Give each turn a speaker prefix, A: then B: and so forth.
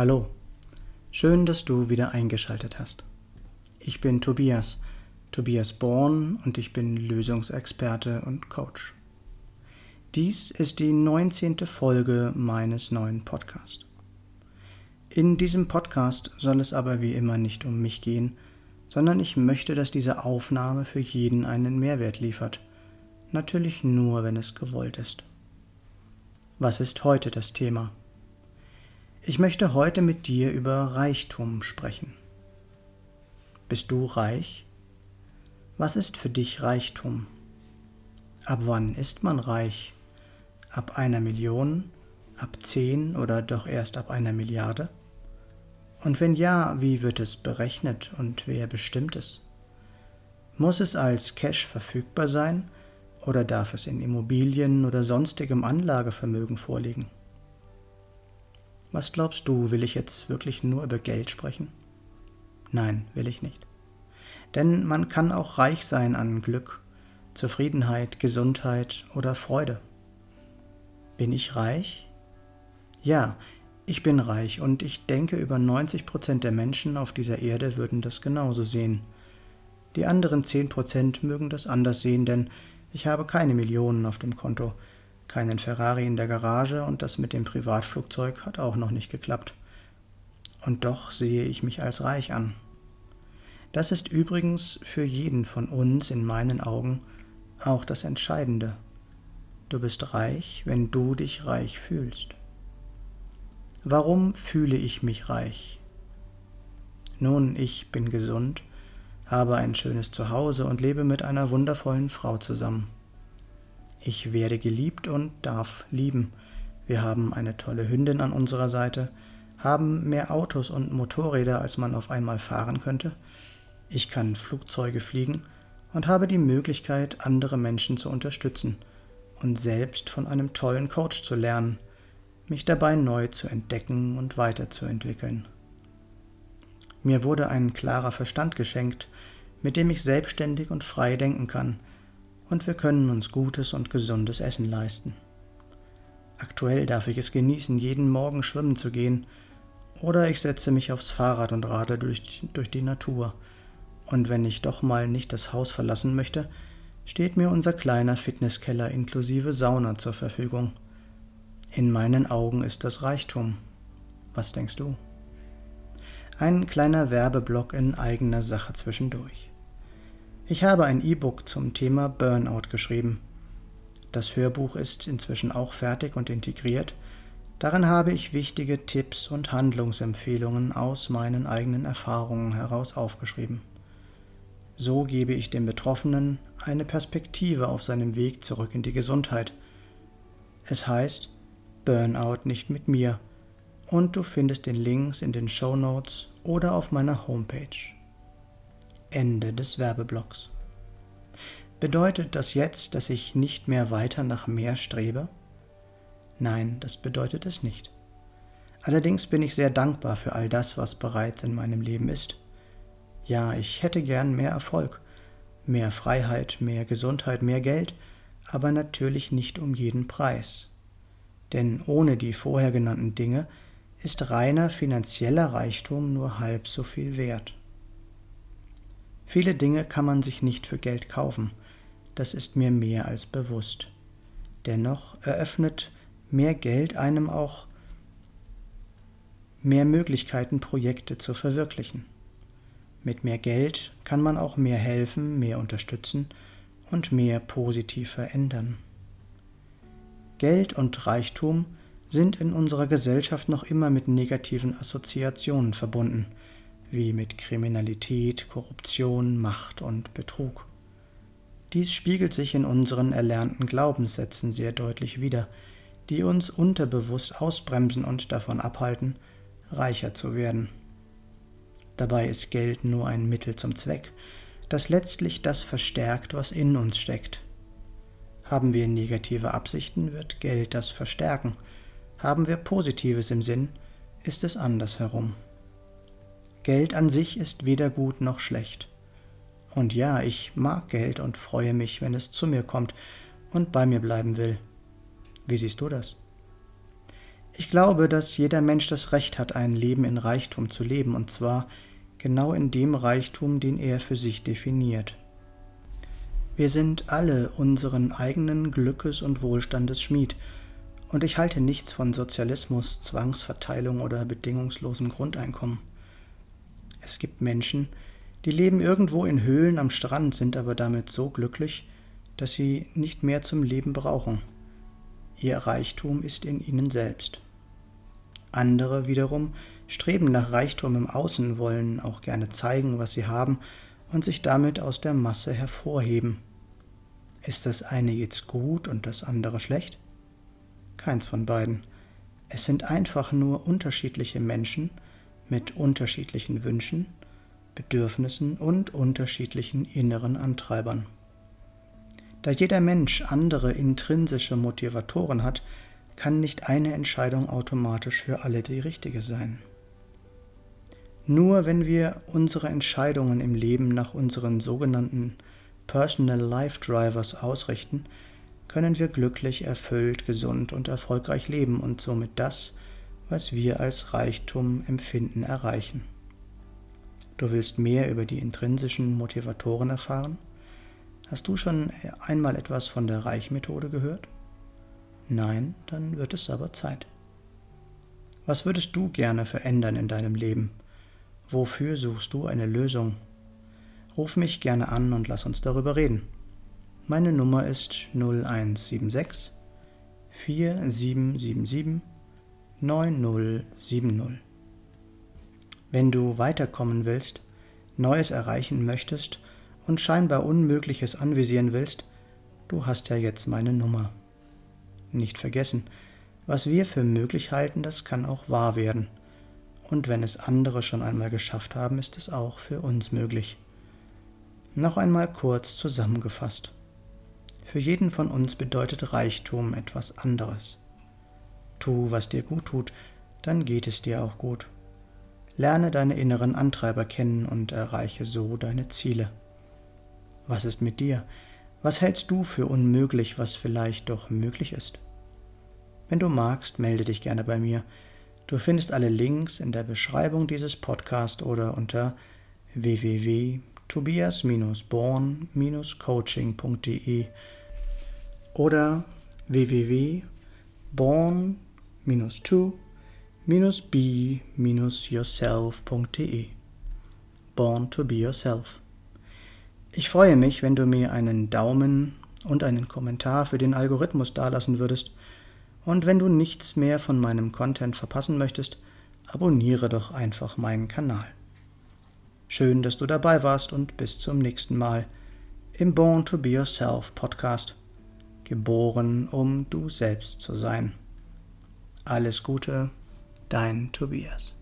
A: Hallo, schön, dass du wieder eingeschaltet hast. Ich bin Tobias, Tobias Born und ich bin Lösungsexperte und Coach. Dies ist die 19. Folge meines neuen Podcasts. In diesem Podcast soll es aber wie immer nicht um mich gehen, sondern ich möchte, dass diese Aufnahme für jeden einen Mehrwert liefert. Natürlich nur, wenn es gewollt ist. Was ist heute das Thema? Ich möchte heute mit dir über Reichtum sprechen. Bist du reich? Was ist für dich Reichtum? Ab wann ist man reich? Ab einer Million? Ab zehn oder doch erst ab einer Milliarde? Und wenn ja, wie wird es berechnet und wer bestimmt es? Muss es als Cash verfügbar sein oder darf es in Immobilien oder sonstigem Anlagevermögen vorliegen? Was glaubst du, will ich jetzt wirklich nur über Geld sprechen? Nein, will ich nicht. Denn man kann auch reich sein an Glück, Zufriedenheit, Gesundheit oder Freude. Bin ich reich? Ja, ich bin reich und ich denke, über 90 Prozent der Menschen auf dieser Erde würden das genauso sehen. Die anderen 10 Prozent mögen das anders sehen, denn ich habe keine Millionen auf dem Konto, keinen Ferrari in der Garage und das mit dem Privatflugzeug hat auch noch nicht geklappt. Und doch sehe ich mich als reich an. Das ist übrigens für jeden von uns in meinen Augen auch das Entscheidende. Du bist reich, wenn du dich reich fühlst. Warum fühle ich mich reich? Nun, ich bin gesund, habe ein schönes Zuhause und lebe mit einer wundervollen Frau zusammen. Ich werde geliebt und darf lieben. Wir haben eine tolle Hündin an unserer Seite, haben mehr Autos und Motorräder, als man auf einmal fahren könnte. Ich kann Flugzeuge fliegen und habe die Möglichkeit, andere Menschen zu unterstützen und selbst von einem tollen Coach zu lernen, mich dabei neu zu entdecken und weiterzuentwickeln. Mir wurde ein klarer Verstand geschenkt, mit dem ich selbstständig und frei denken kann, und wir können uns gutes und gesundes Essen leisten. Aktuell darf ich es genießen, jeden Morgen schwimmen zu gehen, oder ich setze mich aufs Fahrrad und rade durch, durch die Natur. Und wenn ich doch mal nicht das Haus verlassen möchte, steht mir unser kleiner Fitnesskeller inklusive Sauna zur Verfügung. In meinen Augen ist das Reichtum. Was denkst du? Ein kleiner Werbeblock in eigener Sache zwischendurch. Ich habe ein E-Book zum Thema Burnout geschrieben. Das Hörbuch ist inzwischen auch fertig und integriert. Darin habe ich wichtige Tipps und Handlungsempfehlungen aus meinen eigenen Erfahrungen heraus aufgeschrieben. So gebe ich dem Betroffenen eine Perspektive auf seinem Weg zurück in die Gesundheit. Es heißt Burnout nicht mit mir und du findest den Links in den Show Notes oder auf meiner Homepage. Ende des Werbeblocks. Bedeutet das jetzt, dass ich nicht mehr weiter nach mehr strebe? Nein, das bedeutet es nicht. Allerdings bin ich sehr dankbar für all das, was bereits in meinem Leben ist. Ja, ich hätte gern mehr Erfolg, mehr Freiheit, mehr Gesundheit, mehr Geld, aber natürlich nicht um jeden Preis. Denn ohne die vorher genannten Dinge ist reiner finanzieller Reichtum nur halb so viel wert. Viele Dinge kann man sich nicht für Geld kaufen, das ist mir mehr als bewusst. Dennoch eröffnet mehr Geld einem auch mehr Möglichkeiten, Projekte zu verwirklichen. Mit mehr Geld kann man auch mehr helfen, mehr unterstützen und mehr positiv verändern. Geld und Reichtum sind in unserer Gesellschaft noch immer mit negativen Assoziationen verbunden – wie mit Kriminalität, Korruption, Macht und Betrug. Dies spiegelt sich in unseren erlernten Glaubenssätzen sehr deutlich wider, die uns unterbewusst ausbremsen und davon abhalten, reicher zu werden. Dabei ist Geld nur ein Mittel zum Zweck, das letztlich das verstärkt, was in uns steckt. Haben wir negative Absichten, wird Geld das verstärken. Haben wir Positives im Sinn, ist es andersherum. Geld an sich ist weder gut noch schlecht. Und ja, ich mag Geld und freue mich, wenn es zu mir kommt und bei mir bleiben will. Wie siehst du das? Ich glaube, dass jeder Mensch das Recht hat, ein Leben in Reichtum zu leben, und zwar genau in dem Reichtum, den er für sich definiert. Wir sind alle unseren eigenen Glückes und Wohlstandes Schmied, und ich halte nichts von Sozialismus, Zwangsverteilung oder bedingungslosem Grundeinkommen. Es gibt Menschen, die leben irgendwo in Höhlen am Strand, sind aber damit so glücklich, dass sie nicht mehr zum Leben brauchen. Ihr Reichtum ist in ihnen selbst. Andere wiederum streben nach Reichtum im Außen, wollen auch gerne zeigen, was sie haben und sich damit aus der Masse hervorheben. Ist das eine jetzt gut und das andere schlecht? Keins von beiden. Es sind einfach nur unterschiedliche Menschen mit unterschiedlichen Wünschen, Bedürfnissen und unterschiedlichen inneren Antreibern. Da jeder Mensch andere intrinsische Motivatoren hat, kann nicht eine Entscheidung automatisch für alle die richtige sein. Nur wenn wir unsere Entscheidungen im Leben nach unseren sogenannten Personal Life Drivers ausrichten, können wir glücklich, erfüllt, gesund und erfolgreich leben und somit das, was wir als Reichtum empfinden, erreichen. Du willst mehr über die intrinsischen Motivatoren erfahren? Hast du schon einmal etwas von der Reichmethode gehört? Nein, dann wird es aber Zeit. Was würdest du gerne verändern in deinem Leben? Wofür suchst du eine Lösung? Ruf mich gerne an und lass uns darüber reden. Meine Nummer ist 0176 4777 9070. Wenn du weiterkommen willst, Neues erreichen möchtest und scheinbar Unmögliches anvisieren willst, du hast ja jetzt meine Nummer. Nicht vergessen, was wir für möglich halten, das kann auch wahr werden. Und wenn es andere schon einmal geschafft haben, ist es auch für uns möglich. Noch einmal kurz zusammengefasst. Für jeden von uns bedeutet Reichtum etwas anderes. Tu, was dir gut tut, dann geht es dir auch gut. Lerne deine inneren Antreiber kennen und erreiche so deine Ziele. Was ist mit dir? Was hältst du für unmöglich, was vielleicht doch möglich ist? Wenn du magst, melde dich gerne bei mir. Du findest alle Links in der Beschreibung dieses Podcasts oder unter www.tobias-born-coaching.de oder www.born-to-be-yourself.de Born to be yourself. Ich freue mich, wenn du mir einen Daumen und einen Kommentar für den Algorithmus dalassen würdest. Und wenn du nichts mehr von meinem Content verpassen möchtest, abonniere doch einfach meinen Kanal. Schön, dass du dabei warst und bis zum nächsten Mal im Born to Be Yourself Podcast geboren, um du selbst zu sein. Alles Gute, dein Tobias.